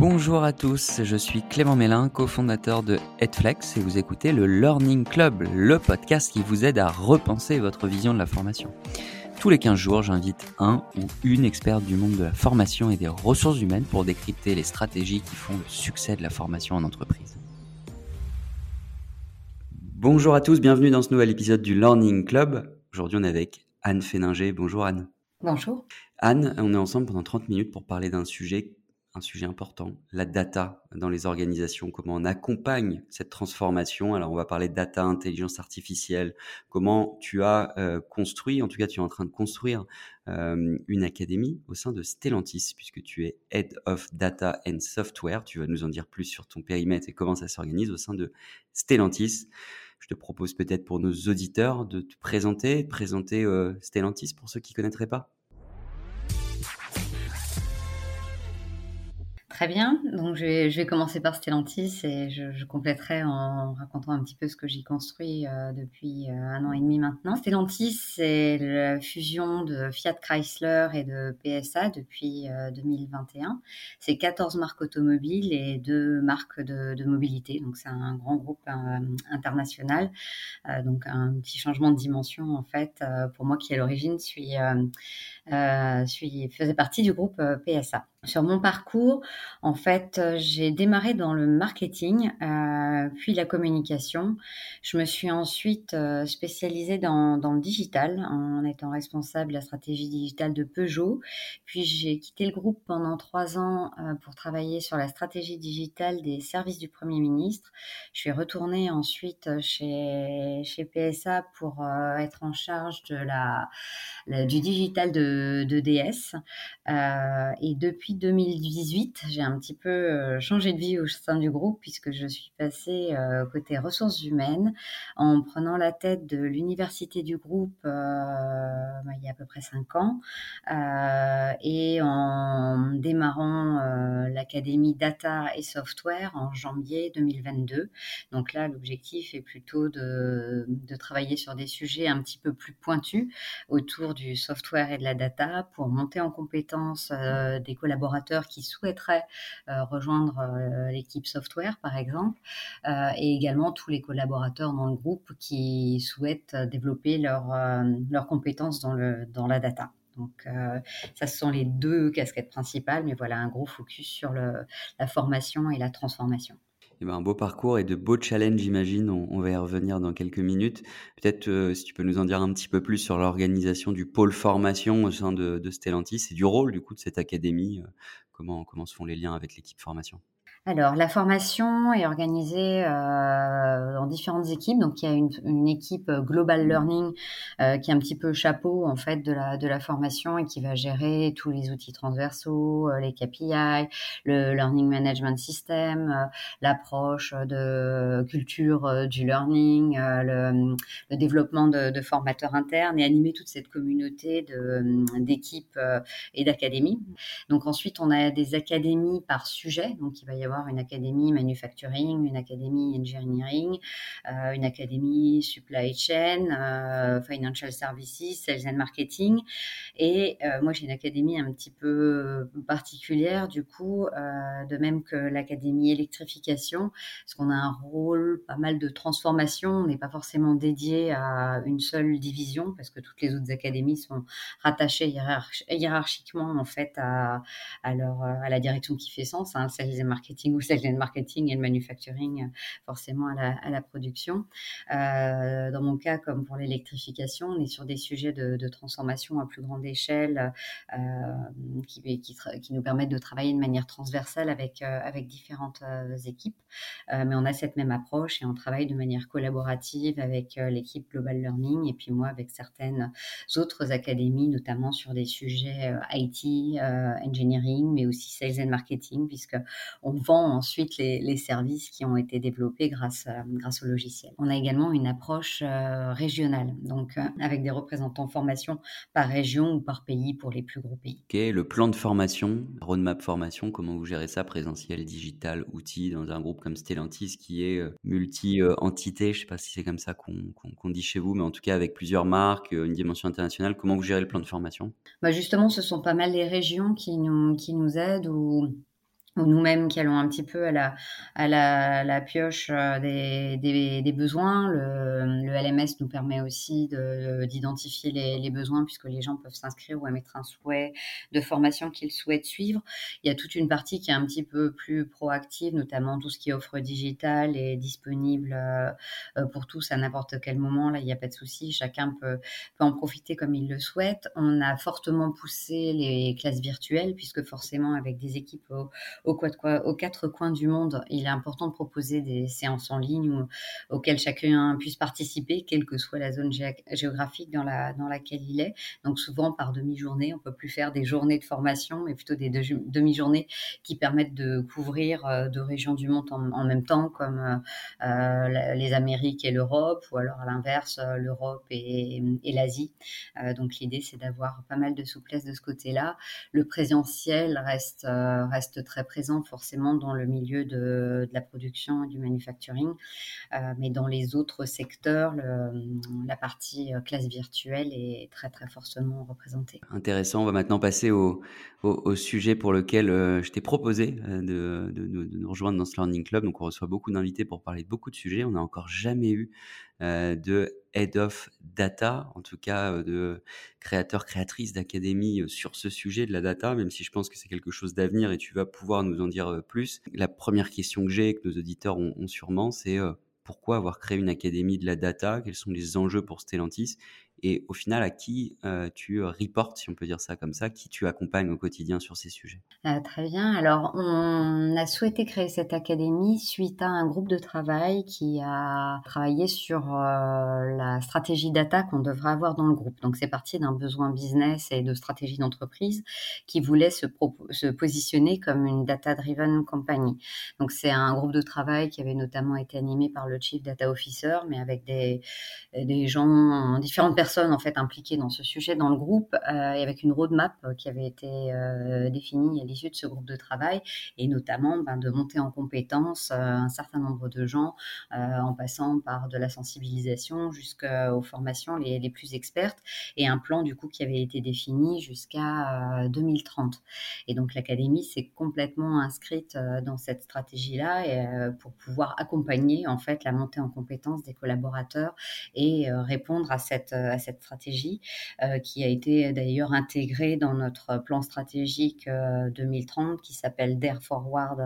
Bonjour à tous, je suis Clément Mélin, cofondateur de Headflex et vous écoutez le Learning Club, le podcast qui vous aide à repenser votre vision de la formation. Tous les 15 jours, j'invite un ou une experte du monde de la formation et des ressources humaines pour décrypter les stratégies qui font le succès de la formation en entreprise. Bonjour à tous, bienvenue dans ce nouvel épisode du Learning Club. Aujourd'hui, on est avec Anne Féninger. Bonjour Anne. Bonjour. Anne, on est ensemble pendant 30 minutes pour parler d'un sujet un sujet important, la data dans les organisations, comment on accompagne cette transformation. Alors on va parler de data, intelligence artificielle, comment tu as euh, construit, en tout cas tu es en train de construire euh, une académie au sein de Stellantis, puisque tu es Head of Data and Software. Tu vas nous en dire plus sur ton périmètre et comment ça s'organise au sein de Stellantis. Je te propose peut-être pour nos auditeurs de te présenter, présenter euh, Stellantis pour ceux qui ne connaîtraient pas. Très bien. Donc, je vais, commencer par Stellantis et je, compléterai en racontant un petit peu ce que j'ai construit euh, depuis euh, un an et demi maintenant. Stellantis, c'est la fusion de Fiat Chrysler et de PSA depuis 2021. Euh, c'est 14 marques automobiles et deux marques de, de mobilité. Donc, c'est un grand groupe international. donc, un petit changement de dimension, en fait, pour moi qui, à l'origine, suis euh, faisais partie du groupe euh, PSA. Sur mon parcours, en fait, euh, j'ai démarré dans le marketing, euh, puis la communication. Je me suis ensuite spécialisée dans, le digital en étant responsable de la stratégie digitale de Peugeot. Puis j'ai quitté le groupe pendant trois ans pour travailler sur la stratégie digitale des services du Premier ministre. Je suis retournée ensuite chez, PSA pour être en charge du digital de de, DS. Euh, et depuis 2018, j'ai un petit peu euh, changé de vie au sein du groupe puisque je suis passée euh, côté ressources humaines en prenant la tête de l'université du groupe bah, il y a à peu près cinq ans et en démarrant l'académie data et software en janvier 2022. Donc là, l'objectif est plutôt de, de travailler sur des sujets un petit peu plus pointus autour du software et de la data pour monter en compétence euh, des collaborateurs qui souhaiteraient euh, rejoindre euh, l'équipe software, par exemple, et également tous les collaborateurs dans le groupe qui souhaitent développer leurs compétences dans, dans la data. Donc, ça, ce sont les deux casquettes principales, mais voilà, un gros focus sur la formation et la transformation. Eh ben, un beau parcours et de beaux challenges, j'imagine. On, va y revenir dans quelques minutes. Peut-être euh, si tu peux nous en dire un petit peu plus sur l'organisation du pôle formation au sein de, de Stellantis et du rôle du coup de cette académie. Euh, comment, comment se font les liens avec l'équipe formation? Alors, la formation est organisée euh, dans différentes équipes. Donc, il y a une, une équipe euh, Global Learning euh, qui est un petit peu chapeau en fait de la de la formation et qui va gérer tous les outils transversaux, euh, les KPI, le Learning Management System, euh, l'approche de culture euh, du learning, le, le, développement de, de, formateurs internes et animer toute cette communauté de d'équipes et d'académies. Donc ensuite, on a des académies par sujet. Donc, il va y avoir une académie manufacturing, une académie engineering, euh, une académie supply chain, euh, financial services, sales and marketing. Et euh, moi, j'ai une académie un petit peu particulière, du coup, de même que l'académie électrification, parce qu'on a un rôle pas mal de transformation. On n'est pas forcément dédié à une seule division, parce que toutes les autres académies sont rattachées hiérarchiquement en fait à, à, leur, à la direction qui fait sens, hein, sales and marketing ou celle de marketing et le manufacturing, euh, forcément à la, à la production. Euh, dans mon cas, comme pour l'électrification, on est sur des sujets de, transformation à plus grande échelle euh, qui, qui, nous permettent de travailler de manière transversale avec, avec différentes équipes. mais on a cette même approche et on travaille de manière collaborative avec l'équipe Global Learning et puis moi avec certaines autres académies, notamment sur des sujets IT, engineering, mais aussi sales and marketing, puisque vend ensuite les, services qui ont été développés grâce, euh, grâce au logiciel. On a également une approche euh, régionale, donc euh, avec des représentants formation par région ou par pays pour les plus gros pays. Ok, le plan de formation, roadmap formation, comment vous gérez ça, présentiel, digital, outils, dans un groupe comme Stellantis qui est multi-entité, je ne sais pas si c'est comme ça qu'on dit chez vous, mais en tout cas avec plusieurs marques, une dimension internationale, comment vous gérez le plan de formation? Bah Justement, ce sont pas mal les régions qui nous, qui nous aident ou ou nous-mêmes qui allons un petit peu à la, à la, pioche euh, des, des, besoins. Le, le, LMS nous permet aussi d'identifier les, les, besoins puisque les gens peuvent s'inscrire ou émettre un souhait de formation qu'ils souhaitent suivre. Il y a toute une partie qui est un petit peu plus proactive, notamment tout ce qui est offre digitale est disponible euh, pour tous à n'importe quel moment. Là, il n'y a pas de souci. Chacun peut, peut en profiter comme il le souhaite. On a fortement poussé les classes virtuelles puisque forcément avec des équipes au, aux, quatre coins du monde, il est important de proposer des séances en ligne auxquelles chacun puisse participer, quelle que soit la zone géographique dans, la, dans laquelle il est. Donc souvent par demi-journée, on peut plus faire des journées de formation, mais plutôt des demi-journées qui permettent de couvrir euh, deux régions du monde en, même temps, comme euh, euh, les Amériques et l'Europe, ou alors à l'inverse, l'Europe et, l'Asie. donc l'idée, c'est d'avoir pas mal de souplesse de ce côté-là. Le présentiel reste très présent forcément dans le milieu de, la production et du manufacturing, euh, mais dans les autres secteurs, la partie euh, classe virtuelle est très très fortement représentée. Intéressant, on va maintenant passer au, sujet pour lequel euh, je t'ai proposé de, nous rejoindre dans ce Learning Club. Donc on reçoit beaucoup d'invités pour parler de beaucoup de sujets. On n'a encore jamais eu de head of data, en tout cas de créateur, créatrice d'académie sur ce sujet de la data, même si je pense que c'est quelque chose d'avenir et tu vas pouvoir nous en dire plus. La première question que j'ai, que nos auditeurs ont, sûrement, c'est pourquoi avoir créé une académie de la data? Quels sont les enjeux pour Stellantis? Et au final à qui euh, tu reportes, si on peut dire ça comme ça, qui tu accompagnes au quotidien sur ces sujets? Ah, Très bien. Alors, on a souhaité créer cette académie suite à un groupe de travail qui a travaillé sur euh, la stratégie data qu'on devrait avoir dans le groupe. Donc, c'est parti d'un besoin business et de stratégie d'entreprise qui voulait se, positionner comme une data-driven company. Donc, c'est un groupe de travail qui avait notamment été animé par le Chief Data Officer, mais avec des, des gens, différentes personnes en fait impliquées dans ce sujet dans le groupe euh, et avec une roadmap euh, qui avait été euh, définie à l'issue de ce groupe de travail et notamment ben, de monter en compétence un certain nombre de gens en passant par de la sensibilisation jusqu'aux formations les, les, plus expertes et un plan du coup qui avait été défini jusqu'à 2030. Et donc l'académie s'est complètement inscrite dans cette stratégie-là pour pouvoir accompagner en fait la montée en compétence des collaborateurs et répondre à cette, à cette stratégie, euh, qui a été d'ailleurs intégrée dans notre plan stratégique 2030 euh, qui s'appelle Dare Forward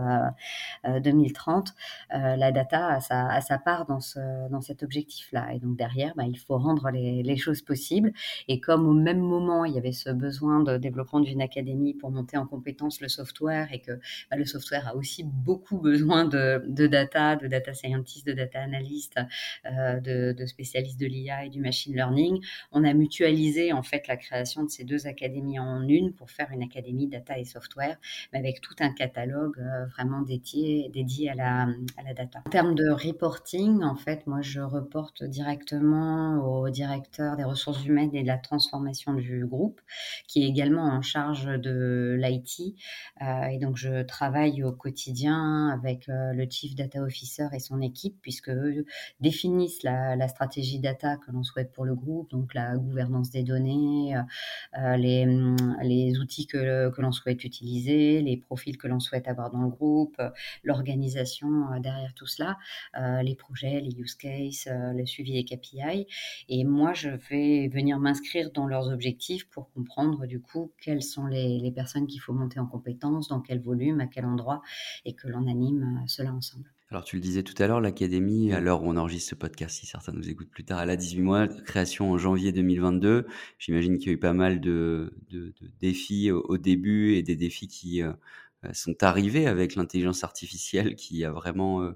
2030. Euh, la data a sa, part dans, ce, dans cet objectif-là. Et donc derrière, bah, il faut rendre les, choses possibles. Et comme au même moment, il y avait ce besoin de développement d'une académie pour monter en compétence le software et que bah, le software a aussi beaucoup besoin de, data, de data scientists, de data analystes, de, de spécialistes de l'IA et du machine learning, on a mutualisé en fait la création de ces deux académies en une pour faire une académie data et software, mais avec tout un catalogue euh, vraiment dédié, dédié à la, data. En termes de reporting, en fait, moi je reporte directement au directeur des ressources humaines et de la transformation du groupe, qui est également en charge de l'IT. Euh, et donc je travaille au quotidien avec euh, le Chief Data Officer et son équipe, puisque eux définissent la stratégie data que l'on souhaite pour le groupe donc la gouvernance des données, euh, euh, les, mm, les, outils que, que l'on souhaite utiliser, les profils que l'on souhaite avoir dans le groupe, l'organisation euh, derrière tout cela, les projets, les use cases, le suivi des KPI. Et moi, je vais venir m'inscrire dans leurs objectifs pour comprendre du coup quelles sont les, les personnes qu'il faut monter en compétences, dans quel volume, à quel endroit, et que l'on anime cela ensemble. Alors, tu le disais tout à l'heure, l'académie, à l'heure où on enregistre ce podcast, si certains nous écoutent plus tard, elle a 18 mois, création en janvier 2022. J'imagine qu'il y a eu pas mal de, défis au, début et des défis qui euh, sont arrivés avec l'intelligence artificielle qui a vraiment euh,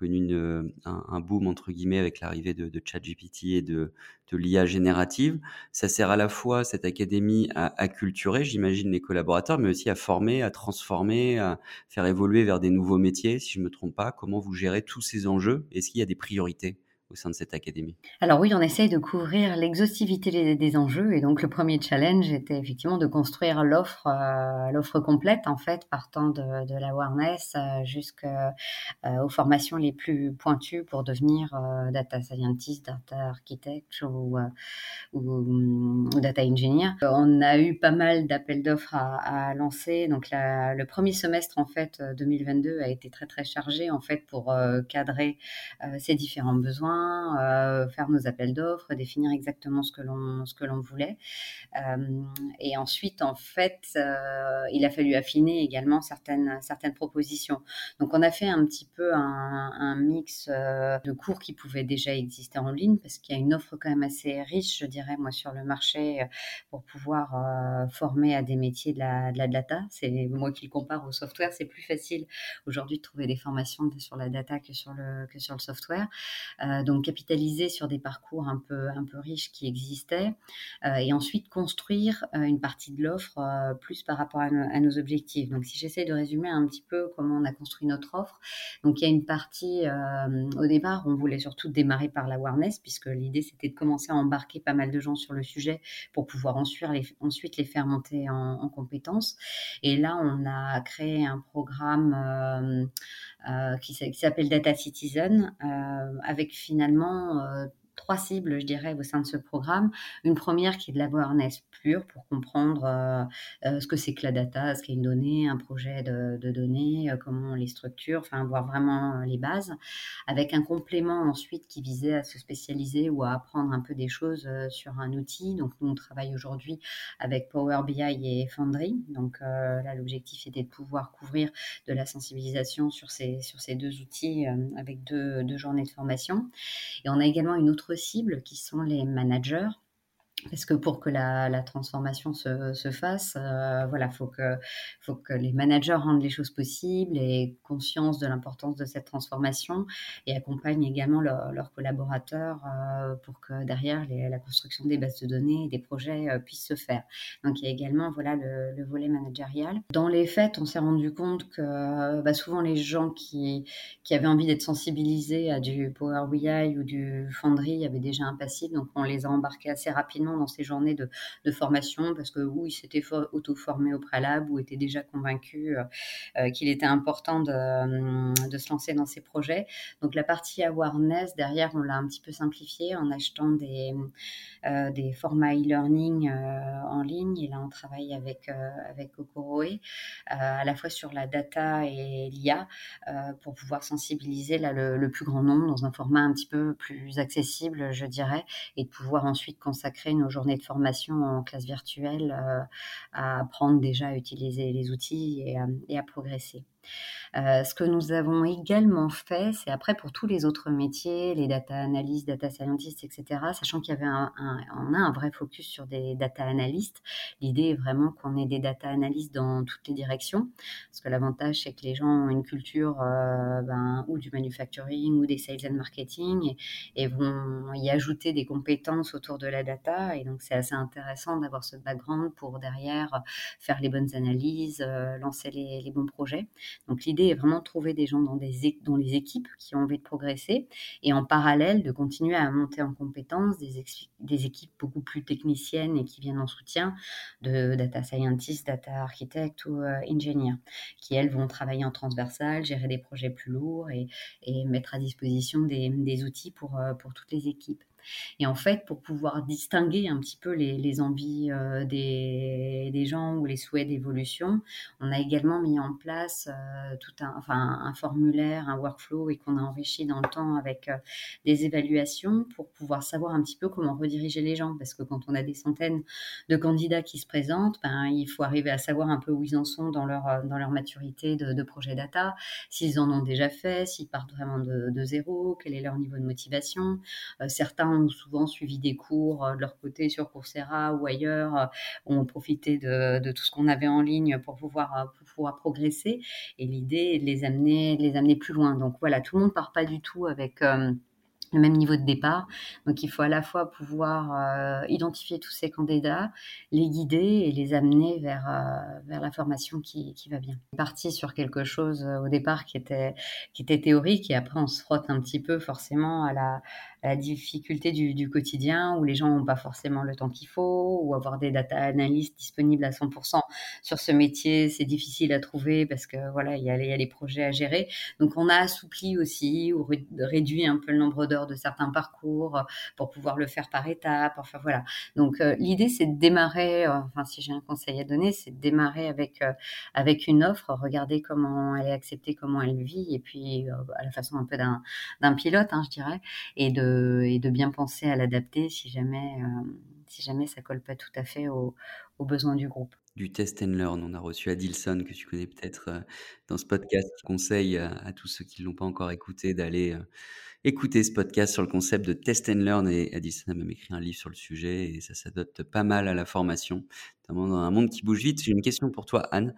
connu une, euh, un, boom entre guillemets avec l'arrivée de, de ChatGPT et de, de l'IA générative. Ça sert à la fois cette académie à acculturer, j'imagine, les collaborateurs, mais aussi à former, à transformer, à faire évoluer vers des nouveaux métiers. Si je me trompe pas, comment vous gérez tous ces enjeux? Est-ce qu'il y a des priorités? Au sein de cette académie. Alors oui, on essaye de couvrir l'exhaustivité des, enjeux et donc le premier challenge était effectivement de construire l'offre, euh, complète en fait, partant de, de l'awareness euh, jusqu'aux euh, formations les plus pointues pour devenir data scientist, data architect ou, ou, data engineer. On a eu pas mal d'appels d'offres à, lancer, donc la, le premier semestre en fait 2022 a été très très chargé en fait pour cadrer ces différents besoins euh, faire nos appels d'offres, définir exactement ce que l'on ce que l'on voulait. Euh, et ensuite, en fait, euh, il a fallu affiner également certaines certaines propositions. Donc, on a fait un petit peu un, mix de cours qui pouvaient déjà exister en ligne parce qu'il y a une offre quand même assez riche, je dirais moi, sur le marché pour pouvoir former à des métiers de la, de la data. C'est moi qui le compare au software, c'est plus facile aujourd'hui de trouver des formations sur la data que sur le que sur le software. Donc capitaliser sur des parcours un peu, un peu riches qui existaient, euh, et ensuite construire euh, une partie de l'offre euh, plus par rapport à, nos objectifs. Donc si j'essaie de résumer un petit peu comment on a construit notre offre, donc il y a une partie, au départ, on voulait surtout démarrer par l'awareness, puisque l'idée c'était de commencer à embarquer pas mal de gens sur le sujet pour pouvoir ensuite les, ensuite les faire monter en, en compétences. Et là, on a créé un programme qui, qui s'appelle Data Citizen, euh, avec finalement euh, trois cibles, je dirais, au sein de ce programme. Une première qui est de l'awareness pure pour comprendre euh, euh, ce que c'est que la data, ce qu'est une donnée, un projet de, données, euh, comment on les structure, enfin voir vraiment les bases, avec un complément ensuite qui visait à se spécialiser ou à apprendre un peu des choses sur un outil. Donc nous on travaille aujourd'hui avec Power BI et Foundry. Donc là l'objectif était de pouvoir couvrir de la sensibilisation sur ces sur ces deux outils avec deux, deux journées de formation. Et on a également une autre qui sont les managers parce que pour que la, transformation se, se fasse, euh, voilà, faut que les managers rendent les choses possibles et conscience de l'importance de cette transformation et accompagnent également leurs collaborateurs euh, pour que derrière la construction des bases de données et des projets euh, puissent se faire. Donc il y a également voilà le, le volet managérial. Dans les faits, on s'est rendu compte que bah, souvent les gens qui avaient envie d'être sensibilisés à du Power BI ou du Foundry avaient déjà un passif, donc on les a embarqués assez rapidement dans ces journées de, formation parce que ou ils s'étaient auto-formés au préalable ou étaient déjà convaincus euh, euh, qu'il était important de, de, se lancer dans ces projets. Donc la partie awareness, derrière, on l'a un petit peu simplifié en achetant des, euh, des formats e-learning en ligne. Et là, on travaille avec, avec Okoroe, à la fois sur la data et l'IA, pour pouvoir sensibiliser là, le, le, plus grand nombre dans un format un petit peu plus accessible, je dirais, et de pouvoir ensuite consacrer nos journées de formation en classe virtuelle euh, à apprendre déjà à utiliser les outils et à progresser. Euh, ce que nous avons également fait, c'est après pour tous les autres métiers, les data analystes, data scientists, etc., sachant qu'il y avait on a un vrai focus sur des data analystes. L'idée est vraiment qu'on ait des data analystes dans toutes les directions, parce que l'avantage, c'est que les gens ont une culture euh, ben, ou du manufacturing ou des sales and marketing et, vont y ajouter des compétences autour de la data. Et donc, c'est assez intéressant d'avoir ce background pour derrière faire les bonnes analyses, euh, lancer les bons projets. Donc l'idée est vraiment de trouver des gens dans, les équipes qui ont envie de progresser et en parallèle de continuer à monter en compétences des, équipes beaucoup plus techniciennes et qui viennent en soutien de data scientists, data architectes ou euh, ingénieurs qui elles vont travailler en transversal, gérer des projets plus lourds et, et mettre à disposition des, outils euh, pour toutes les équipes. Et en fait, pour pouvoir distinguer un petit peu les, envies euh, des, gens ou les souhaits d'évolution, on a également mis en place euh, tout un, enfin, un formulaire, un workflow et qu'on a enrichi dans le temps avec euh, des évaluations pour pouvoir savoir un petit peu comment rediriger les gens. Parce que quand on a des centaines de candidats qui se présentent, ben, il faut arriver à savoir un peu où ils en sont dans leur, dans leur maturité de, de projet data, s'ils en ont déjà fait, s'ils partent vraiment de, de, zéro, quel est leur niveau de motivation. certains souvent suivi des cours euh, de leur côté sur Coursera ou ailleurs, euh, ont profité de, tout ce qu'on avait en ligne pour pouvoir, euh, pour pouvoir progresser. Et l'idée est de les amener, les amener plus loin. Donc voilà, tout le monde part pas du tout avec le même niveau de départ. Donc il faut à la fois pouvoir identifier tous ces candidats, les guider et les amener vers, vers la formation qui, qui va bien. Parti sur quelque chose au départ qui était, qui était théorique et après on se frotte un petit peu forcément à la, la difficulté du, quotidien où les gens n'ont pas forcément le temps qu'il faut ou avoir des data analystes disponibles à 100% sur ce métier, c'est difficile à trouver parce que voilà, il y, a, il y a les projets à gérer. Donc on a assoupli aussi ou réduit un peu le nombre d'heures de certains parcours pour pouvoir le faire par étapes. Enfin voilà. Donc euh, l'idée c'est de démarrer, euh, enfin si j'ai un conseil à donner, c'est de démarrer avec euh, avec une offre, regarder comment elle est acceptée, comment elle vit et puis à la façon un peu d'un pilote, hein, je dirais, et de et de bien penser à l'adapter si jamais si jamais ça colle pas tout à fait aux, besoins du groupe du test and learn. On a reçu Adilson, que tu connais peut-être dans ce podcast, qui conseille à, tous ceux qui ne l'ont pas encore écouté d'aller écouter ce podcast sur le concept de test and learn. Et Adilson a même écrit un livre sur le sujet et ça s'adopte pas mal à la formation dans un monde qui bouge vite. J'ai une question pour toi, Anne.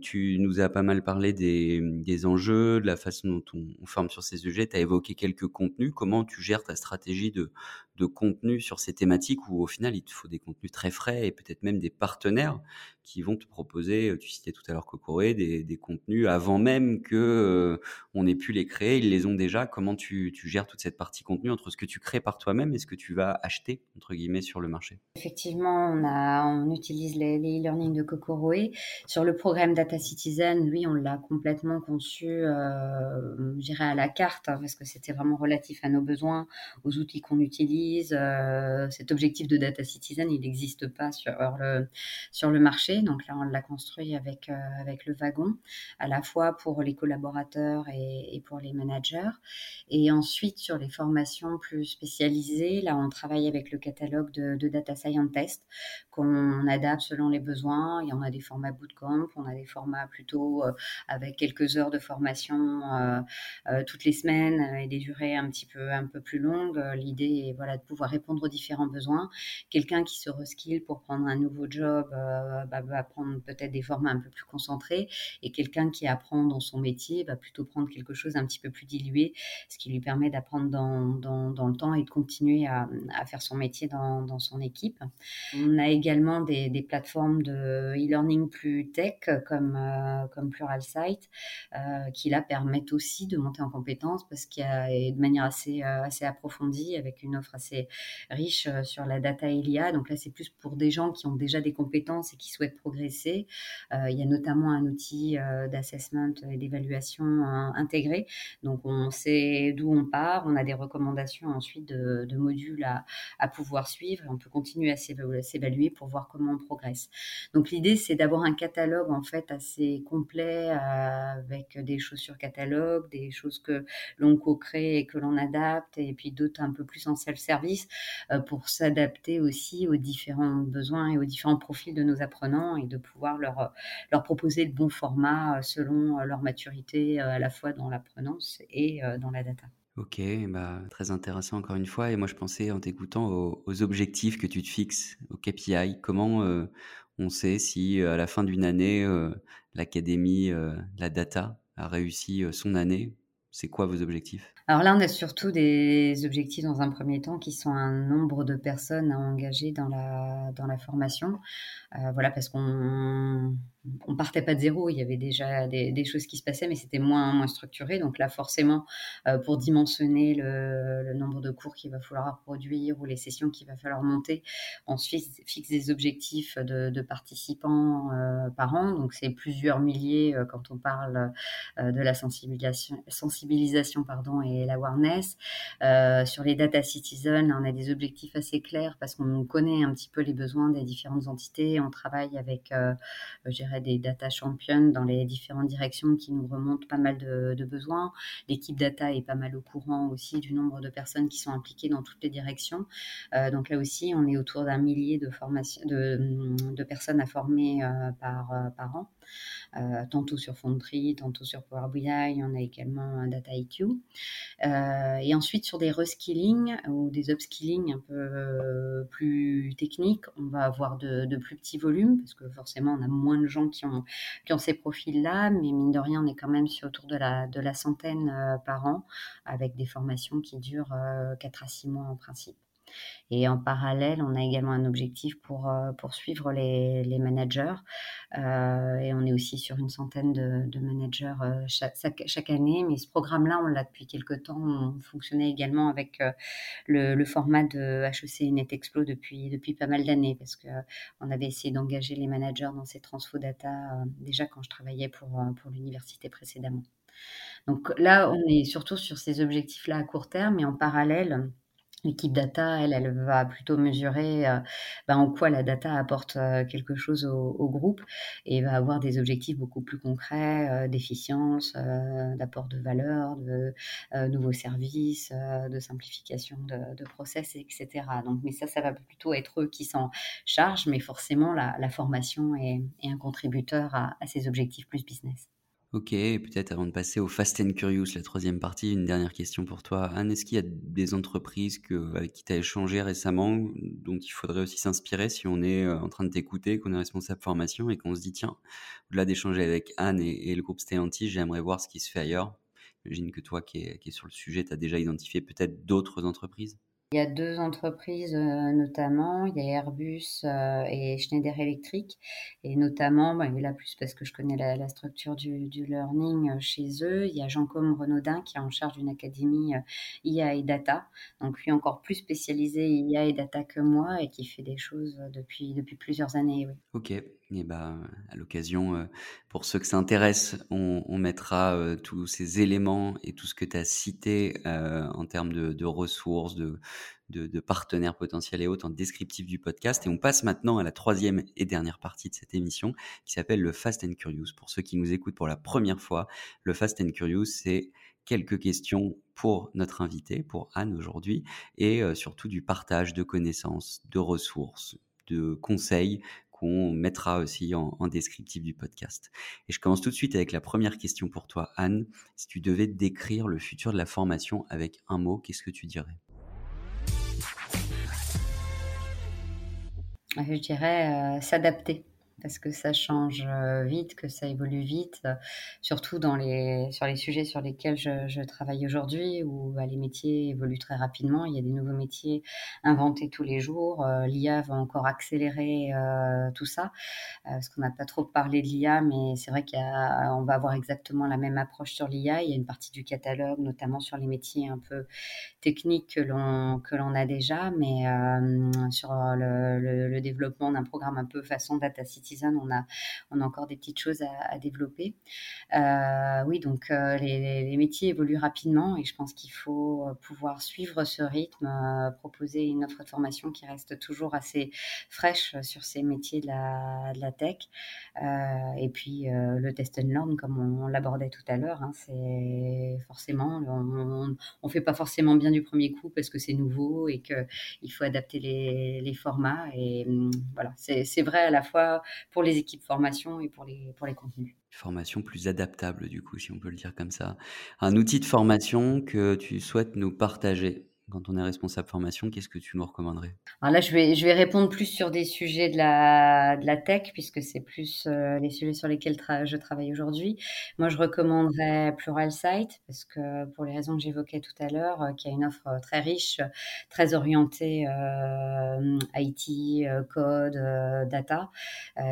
tu nous as pas mal parlé des, enjeux, de la façon dont on, forme sur ces sujets. Tu as évoqué quelques contenus. Comment tu gères ta stratégie de, de contenu sur ces thématiques où au final il te faut des contenus très frais et peut-être même des partenaires qui vont te proposer, tu citais tout à l'heure Cocoré, des, des contenus avant même que on ait pu les créer, ils les ont déjà. Comment tu, gères toute cette partie contenu entre ce que tu crées par toi-même et ce que tu vas acheter entre guillemets sur le marché? Effectivement, on a utilise les e-learning de Kokoroe. Sur le programme Data Citizen, lui, on l'a complètement conçu, euh, je dirais à la carte, hein, parce que c'était vraiment relatif à nos besoins, aux outils qu'on utilise. Euh, cet objectif de Data Citizen, il n'existe pas sur le, sur le marché. Donc là, on l'a construit avec, euh, avec le wagon, à la fois pour les collaborateurs et, pour les managers. Et ensuite, sur les formations plus spécialisées, là, on travaille avec le catalogue de, de Data Scientist qu'on on adapte selon les besoins. Il y en a des formats bootcamp, on a des formats plutôt euh, avec quelques heures de formation euh, euh, toutes les semaines et des durées un petit peu un peu plus longues. L'idée est voilà de pouvoir répondre aux différents besoins. Quelqu'un qui se reskill pour prendre un nouveau job bah, va prendre peut-être des formats un peu plus concentrés et quelqu'un qui apprend dans son métier va plutôt prendre quelque chose un petit peu plus dilué, ce qui lui permet d'apprendre dans, dans, le temps et de continuer à, à faire son métier dans, dans, son équipe. On a également des, plateformes de e-learning plus tech comme, euh, comme Pluralsight, euh, qui là permettent aussi de monter en compétences parce qu'il y a de manière assez, euh, assez approfondie avec une offre assez riche sur la data IA. Donc là, c'est plus pour des gens qui ont déjà des compétences et qui souhaitent progresser. il y a notamment un outil d'assessment et d'évaluation intégré. Donc on sait d'où on part, on a des recommandations ensuite de, de modules à, à pouvoir suivre et on peut continuer à s'évaluer pour voir comment on progresse. Donc l'idée, c'est d'avoir un catalogue en fait assez complet euh, avec des choses sur catalogue, des choses que l'on co-crée et que l'on adapte, et puis d'autres un peu plus en self-service euh, pour s'adapter aussi aux différents besoins et aux différents profils de nos apprenants et de pouvoir leur, leur proposer le bon format euh, selon leur maturité à la fois dans l'apprenance et dans la data. Ok, bah, très intéressant encore une fois. Et moi, je pensais en t'écoutant aux, objectifs que tu te fixes, aux KPI. Comment on sait si à la fin d'une année, l'académie, la data a réussi son année? C'est quoi vos objectifs? Alors là, on a surtout des objectifs dans un premier temps qui sont un nombre de personnes à engager dans la, dans la formation. voilà, parce qu'on on partait pas de zéro, il y avait déjà des, choses qui se passaient, mais c'était moins, moins structuré. Donc là, forcément, euh, pour dimensionner le, nombre de cours qu'il va falloir produire ou les sessions qu'il va falloir monter, on fixe, des objectifs de, participants euh, par an. Donc c'est plusieurs milliers euh, quand on parle de la sensibilisation, sensibilisation pardon, et l'awareness. sur les data citizens, on a des objectifs assez clairs parce qu'on connaît un petit peu les besoins des différentes entités. On travaille avec, je des data champions dans les différentes directions qui nous remontent pas mal de, besoins. L'équipe data est pas mal au courant aussi du nombre de personnes qui sont impliquées dans toutes les directions. Euh, donc là aussi, on est autour d'un millier de, de, de, personnes à former euh, par, euh, par an. Euh, tantôt sur Foundry, tantôt sur Power BI, on a également un Data IQ. Euh, et ensuite, sur des reskilling ou des upskilling un peu euh, plus techniques, on va avoir de, plus petits volumes parce que forcément, on a moins de gens qui ont, ces profils-là, mais mine de rien, on est quand même sur autour de la, de la centaine par an avec des formations qui durent 4 à 6 mois en principe. Et en parallèle, on a également un objectif pour poursuivre les, les managers et on est aussi sur une centaine de, managers chaque, année. Mais ce programme-là, on l'a depuis quelques temps. On fonctionnait également avec le, format de HEC NetExplo depuis, depuis pas mal d'années parce qu'on avait essayé d'engager les managers dans ces transfo data déjà quand je travaillais pour, pour l'université précédemment. Donc là, on est surtout sur ces objectifs-là à court terme et en parallèle, L'équipe data, elle, elle va plutôt mesurer euh, ben, en quoi la data apporte euh, quelque chose au, groupe et va avoir des objectifs beaucoup plus concrets euh, d'efficience, d'apport de valeur, de nouveaux services, de simplification de, process, etc. Donc, mais ça, ça va plutôt être eux qui s'en chargent, mais forcément, la, formation est, un contributeur à ces objectifs plus business. Ok, peut-être avant de passer au Fast and Curious, la troisième partie, une dernière question pour toi. Anne, est-ce qu'il y a des entreprises que, avec qui tu as échangé récemment, dont il faudrait aussi s'inspirer si on est euh, en train de t'écouter, qu'on est responsable formation et qu'on se dit, tiens, au-delà d'échanger avec Anne et, le groupe Stellantis, j'aimerais voir ce qui se fait ailleurs J'imagine que toi qui es, qui est sur le sujet, tu as déjà identifié peut-être d'autres entreprises il y a deux entreprises euh, notamment, il y a Airbus euh, et Schneider Electric, et notamment, bah, là plus parce que je connais la, structure du, learning euh, chez eux, il y a Jean-Com Renaudin qui est en charge d'une académie IA et data, donc lui encore plus spécialisé IA et data que moi et qui fait des choses depuis, depuis plusieurs années. Oui. Ok, et bah, à l'occasion, pour ceux que ça intéresse, on, mettra tous ces éléments et tout ce que tu as cité en termes de, ressources, de, de, partenaires potentiels et autres en descriptif du podcast. Et on passe maintenant à la troisième et dernière partie de cette émission qui s'appelle le Fast and Curious. Pour ceux qui nous écoutent pour la première fois, le Fast and Curious, c'est quelques questions pour notre invité, pour Anne aujourd'hui, et surtout du partage de connaissances, de ressources, de conseils qu'on mettra aussi en, descriptif du podcast. Et je commence tout de suite avec la première question pour toi, Anne. Si tu devais décrire le futur de la formation avec un mot, qu'est-ce que tu dirais? Je dirais euh, s'adapter parce que ça change euh, vite, que ça évolue vite, euh, surtout sur les sujets sur lesquels je, travaille aujourd'hui, où bah, les métiers évoluent très rapidement. Il y a des nouveaux métiers inventés tous les jours. Euh, L'IA va encore accélérer tout ça, parce qu'on n'a pas trop parlé de l'IA, mais c'est vrai qu'on va avoir exactement la même approche sur l'IA. Il y a une partie du catalogue, notamment sur les métiers un peu techniques que l'on que l'on a déjà, mais sur le, le développement d'un programme un peu façon data city on a, encore des petites choses à, développer. Euh, oui, donc euh, les, métiers évoluent rapidement et je pense qu'il faut euh, pouvoir suivre ce rythme, proposer une offre de formation qui reste toujours assez fraîche sur ces métiers de la, tech. et puis le test and learn, comme on, l'abordait tout à l'heure, hein, c'est forcément, on ne fait pas forcément bien du premier coup parce que c'est nouveau et qu'il faut adapter les, les formats. Et hum, voilà, c'est vrai à la fois pour les équipes formation et pour les, pour les contenus. Formation plus adaptable, du coup, si on peut le dire comme ça. Un outil de formation que tu souhaites nous partager quand on est responsable formation, qu'est-ce que tu nous recommanderais? Alors là, je vais, répondre plus sur des sujets de la, tech, puisque c'est plus euh, les sujets sur lesquels je travaille aujourd'hui. Moi, je recommanderais Pluralsight, parce que pour les raisons que j'évoquais tout à l'heure, euh, qui a une offre très riche, très orientée euh, IT, code, data,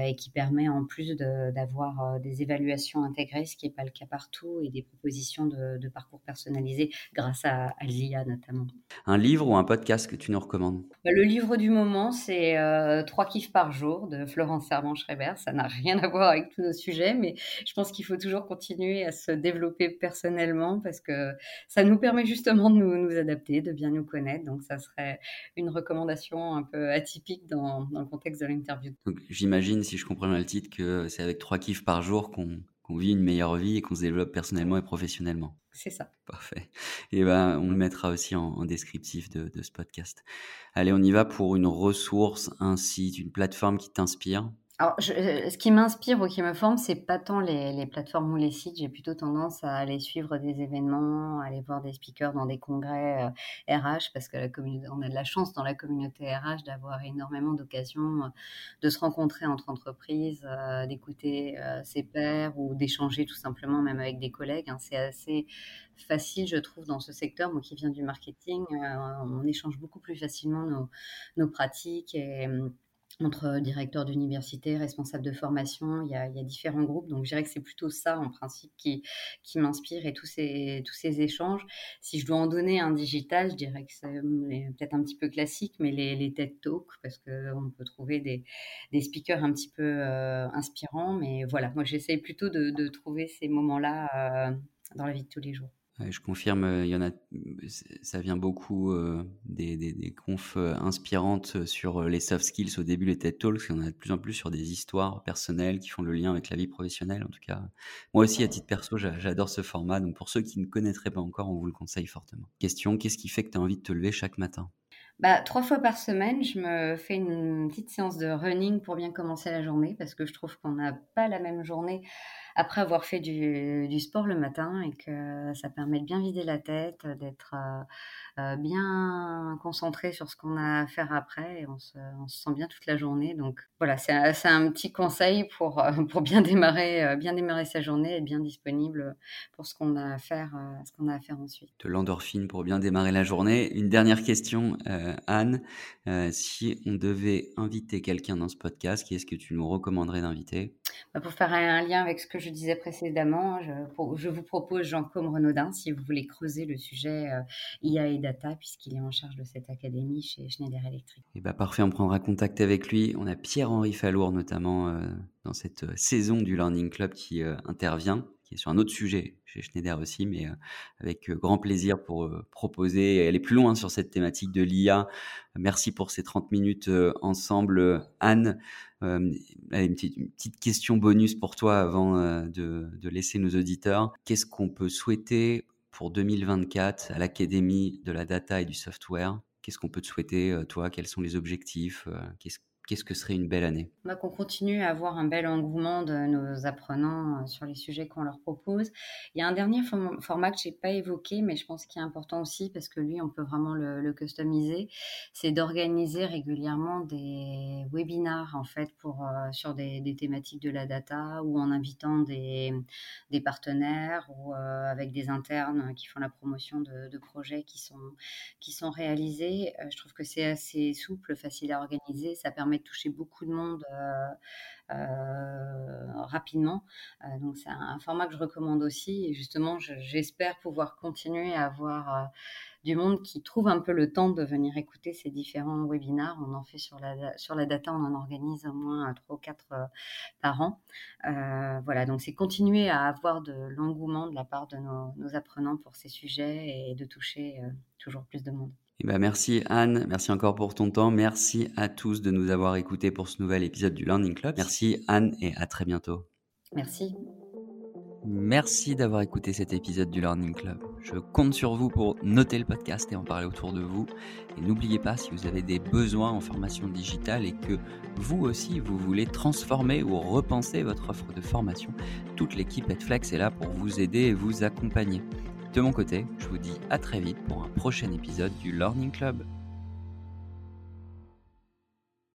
et qui permet en plus d'avoir des évaluations intégrées, ce qui n'est pas le cas partout, et des propositions de, parcours personnalisés grâce à l'IA notamment. Un livre ou un podcast que tu nous recommandes? Bah, Le livre du moment, c'est euh, Trois kiffs par jour de Florence Servan-Schreiber. Ça n'a rien à voir avec tous nos sujets, mais je pense qu'il faut toujours continuer à se développer personnellement parce que ça nous permet justement de nous, adapter, de bien nous connaître. Donc, ça serait une recommandation un peu atypique dans, dans le contexte de l'interview. J'imagine, si je comprends bien le titre, que c'est avec trois kiffs par jour qu'on qu'on vit une meilleure vie et qu'on se développe personnellement et professionnellement. C'est ça. Parfait. Et ben, on le mettra aussi en, descriptif de, de, ce podcast. Allez, on y va pour une ressource, un site, une plateforme qui t'inspire. Alors, euh, ce qui m'inspire ou qui me forme, c'est pas tant les, plateformes ou les sites. J'ai plutôt tendance à aller suivre des événements, à aller voir des speakers dans des congrès RH, euh, parce que la on a de la chance dans la communauté RH d'avoir énormément d'occasions euh, de se rencontrer entre entreprises, d'écouter ses pairs ou d'échanger tout simplement même avec des collègues. Hein. C'est assez facile, je trouve, dans ce secteur. Moi qui viens du marketing, on échange beaucoup plus facilement nos, nos pratiques et entre directeurs d'université, responsables de formation, il y, a, différents groupes. Donc, je dirais que c'est plutôt ça, en principe, qui, m'inspire et tous ces, échanges. Si je dois en donner un digital, je dirais que c'est peut-être un petit peu classique, mais les, TED Talks, parce qu'on peut trouver des, speakers un petit peu euh, inspirants. Mais voilà, moi, j'essaye plutôt de, de, trouver ces moments-là euh, dans la vie de tous les jours je confirme, il y en a, ça vient beaucoup des, des, confs inspirantes sur les soft skills au début, les TED Talks, il y en a de plus en plus sur des histoires personnelles qui font le lien avec la vie professionnelle. En tout cas, moi aussi, à titre perso, j'adore ce format. Donc, pour ceux qui ne connaîtraient pas encore, on vous le conseille fortement. Question qu'est-ce qui fait que tu as envie de te lever chaque matin? Bah, trois fois par semaine, je me fais une petite séance de running pour bien commencer la journée parce que je trouve qu'on n'a pas la même journée après avoir fait du, sport le matin et que ça permet de bien vider la tête, d'être euh, euh, bien concentré sur ce qu'on a à faire après et on se, sent bien toute la journée. Donc voilà, c'est un, petit conseil pour, euh, bien, démarrer, bien démarrer sa journée et bien disponible pour ce qu'on a à faire, ce qu'on a à faire ensuite. De l'endorphine pour bien démarrer la journée. Une dernière question, Anne. si on devait inviter quelqu'un dans ce podcast, qui est-ce que tu nous recommanderais d'inviter? Pour faire un lien avec ce que je disais précédemment, je, vous propose Jean-Côme Renaudin si vous voulez creuser le sujet euh, IA et data, puisqu'il est en charge de cette académie chez Schneider Electric. Et eh bah parfait, on prendra contact avec lui. On a Pierre-Henri Fallour notamment euh, dans cette euh, saison du Learning Club qui intervient sur un autre sujet chez Schneider aussi, mais euh, avec euh, grand plaisir pour euh, proposer et aller plus loin sur cette thématique de l'IA. Merci pour ces 30 minutes ensemble, Anne. une, petite, question bonus pour toi avant de, laisser nos auditeurs. Qu'est-ce qu'on peut souhaiter pour 2024 à l'Académie de la Data et du Software? Qu'est-ce qu'on peut te souhaiter, toi? Quels sont les objectifs qu'est-ce que serait une belle année? Bah, Qu'on continue à avoir un bel engouement de nos apprenants euh, sur les sujets qu'on leur propose. Il y a un dernier format que je n'ai pas évoqué, mais je pense qu'il est important aussi parce que lui, on peut vraiment le, customiser. C'est d'organiser régulièrement des webinars en fait pour, euh, sur des, thématiques de la data ou en invitant des, partenaires ou euh, avec des internes qui font la promotion de, de projets qui sont, qui sont réalisés. je trouve que c'est assez souple, facile à organiser. Ça permet toucher beaucoup de monde euh, euh, rapidement. Euh, donc c'est un, format que je recommande aussi. Et justement, j'espère pouvoir continuer à avoir du monde qui trouve un peu le temps de venir écouter ces différents webinars. On en fait sur la, sur la data, on en organise au moins trois ou quatre par an. voilà, donc c'est continuer à avoir de l'engouement de la part de nos, apprenants pour ces sujets et de toucher toujours plus de monde. Eh ben, merci Anne, merci encore pour ton temps. Merci à tous de nous avoir écoutés pour ce nouvel épisode du Learning Club. Merci Anne et à très bientôt. Merci. Merci d'avoir écouté cet épisode du Learning Club. Je compte sur vous pour noter le podcast et en parler autour de vous. Et n'oubliez pas, si vous avez des besoins en formation digitale et que vous aussi, vous voulez transformer ou repenser votre offre de formation, toute l'équipe Edflex est là pour vous aider et vous accompagner. De mon côté, je vous dis à très vite pour un prochain épisode du Learning Club.